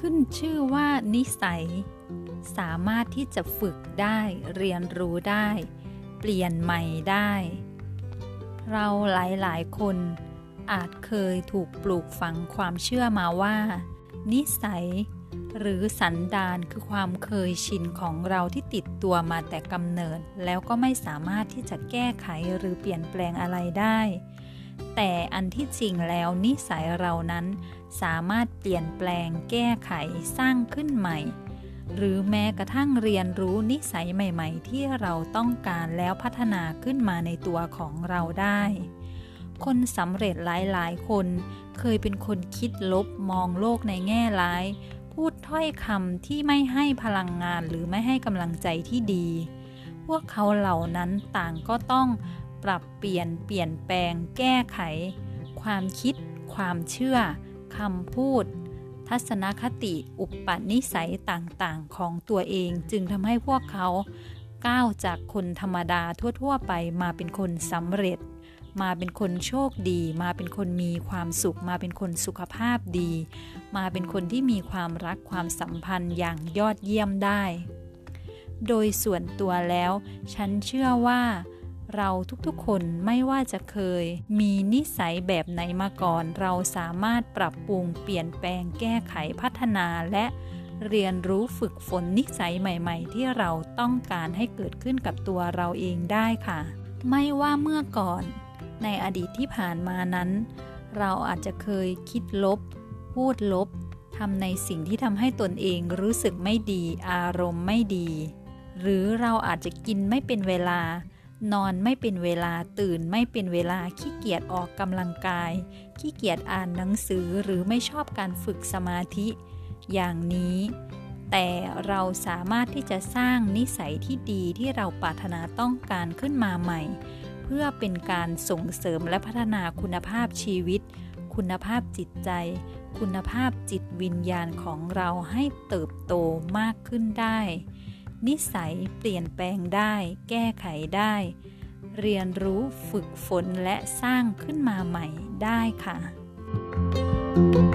ขึ้นชื่อว่านิสัย สามารถที่จะฝึกได้เรียนรู้ได้ เปลี่ยนใหม่ได้ เราหลายๆ คนอาจเคยถูกปลูกฝังความเชื่อมาว่า นิสัย หรือสันดานคือความเคยชินของเราที่ติดตัวมาแต่กำเนิด แล้วก็ไม่สามารถที่จะแก้ไขหรือเปลี่ยนแปลงอะไรได้ แต่อันที่จริงแล้วนิสัยเรานั้นสามารถเปลี่ยนแปลงแก้ไขสร้างขึ้นใหม่ หรือแม้กระทั่งเรียนรู้นิสัยใหม่ ๆ ที่เราต้องการแล้วพัฒนาขึ้นมาในตัวของเราได้ คนสำเร็จหลายๆ คนเคยเป็นคนคิดลบมองโลกในแง่ร้าย พูดถ้อยคำที่ไม่ให้พลังงานหรือไม่ให้กำลังใจที่ดี พวกเขาเหล่านั้นต่างก็ต้อง ปรับเปลี่ยนเปลี่ยนแปลง แก้ไข ความคิด ความเชื่อคำพูด ทัศนคติอุปนิสัยต่างๆ ของตัวเองจึงทำให้พวกเขาก้าวจากคนธรรมดาทั่ว ๆ ไปมาเป็นคนสำเร็จ มาเป็นคนโชคดี มาเป็นคนมีความสุข มาเป็นคนสุขภาพดี มาเป็นคนที่มีความรักความสัมพันธ์อย่างยอดเยี่ยมได้ โดยส่วนตัวแล้ว ฉันเชื่อว่า เราทุกๆ คนไม่ว่าจะเคย มีนิสัยแบบไหนมาก่อน เราสามารถปรับปรุงเปลี่ยนแปลงแก้ไขพัฒนาและเรียนรู้ฝึกฝนนิสัยใหม่ ๆ ที่เราต้องการให้เกิดขึ้นกับตัวเราเองได้ค่ะ ไม่ว่าเมื่อก่อน ในอดีตที่ผ่านมานั้น เราอาจจะเคยคิดลบ พูดลบทำในสิ่งที่ทำให้ตนเองรู้สึกไม่ดี อารมณ์ไม่ดี หรือเราอาจจะกินไม่เป็นเวลา นอนไม่เป็นเวลาตื่นไม่เป็นเวลาขี้เกียจออกกำลังกาย ขี้เกียจอ่านหนังสือหรือไม่ชอบการฝึกสมาธิ อย่างนี้ แต่เราสามารถที่จะสร้างนิสัยที่ดีที่เราปรารถนาต้องการขึ้นมาใหม่ เพื่อเป็นการส่งเสริมและพัฒนาคุณภาพชีวิต คุณภาพจิตใจ คุณภาพจิตวิญญาณของเราให้เติบโตมากขึ้นได้ นิสัยเปลี่ยนแปลงได้ แก้ไขได้ เรียนรู้ฝึกฝนและสร้างขึ้นมาใหม่ได้ค่ะ thank you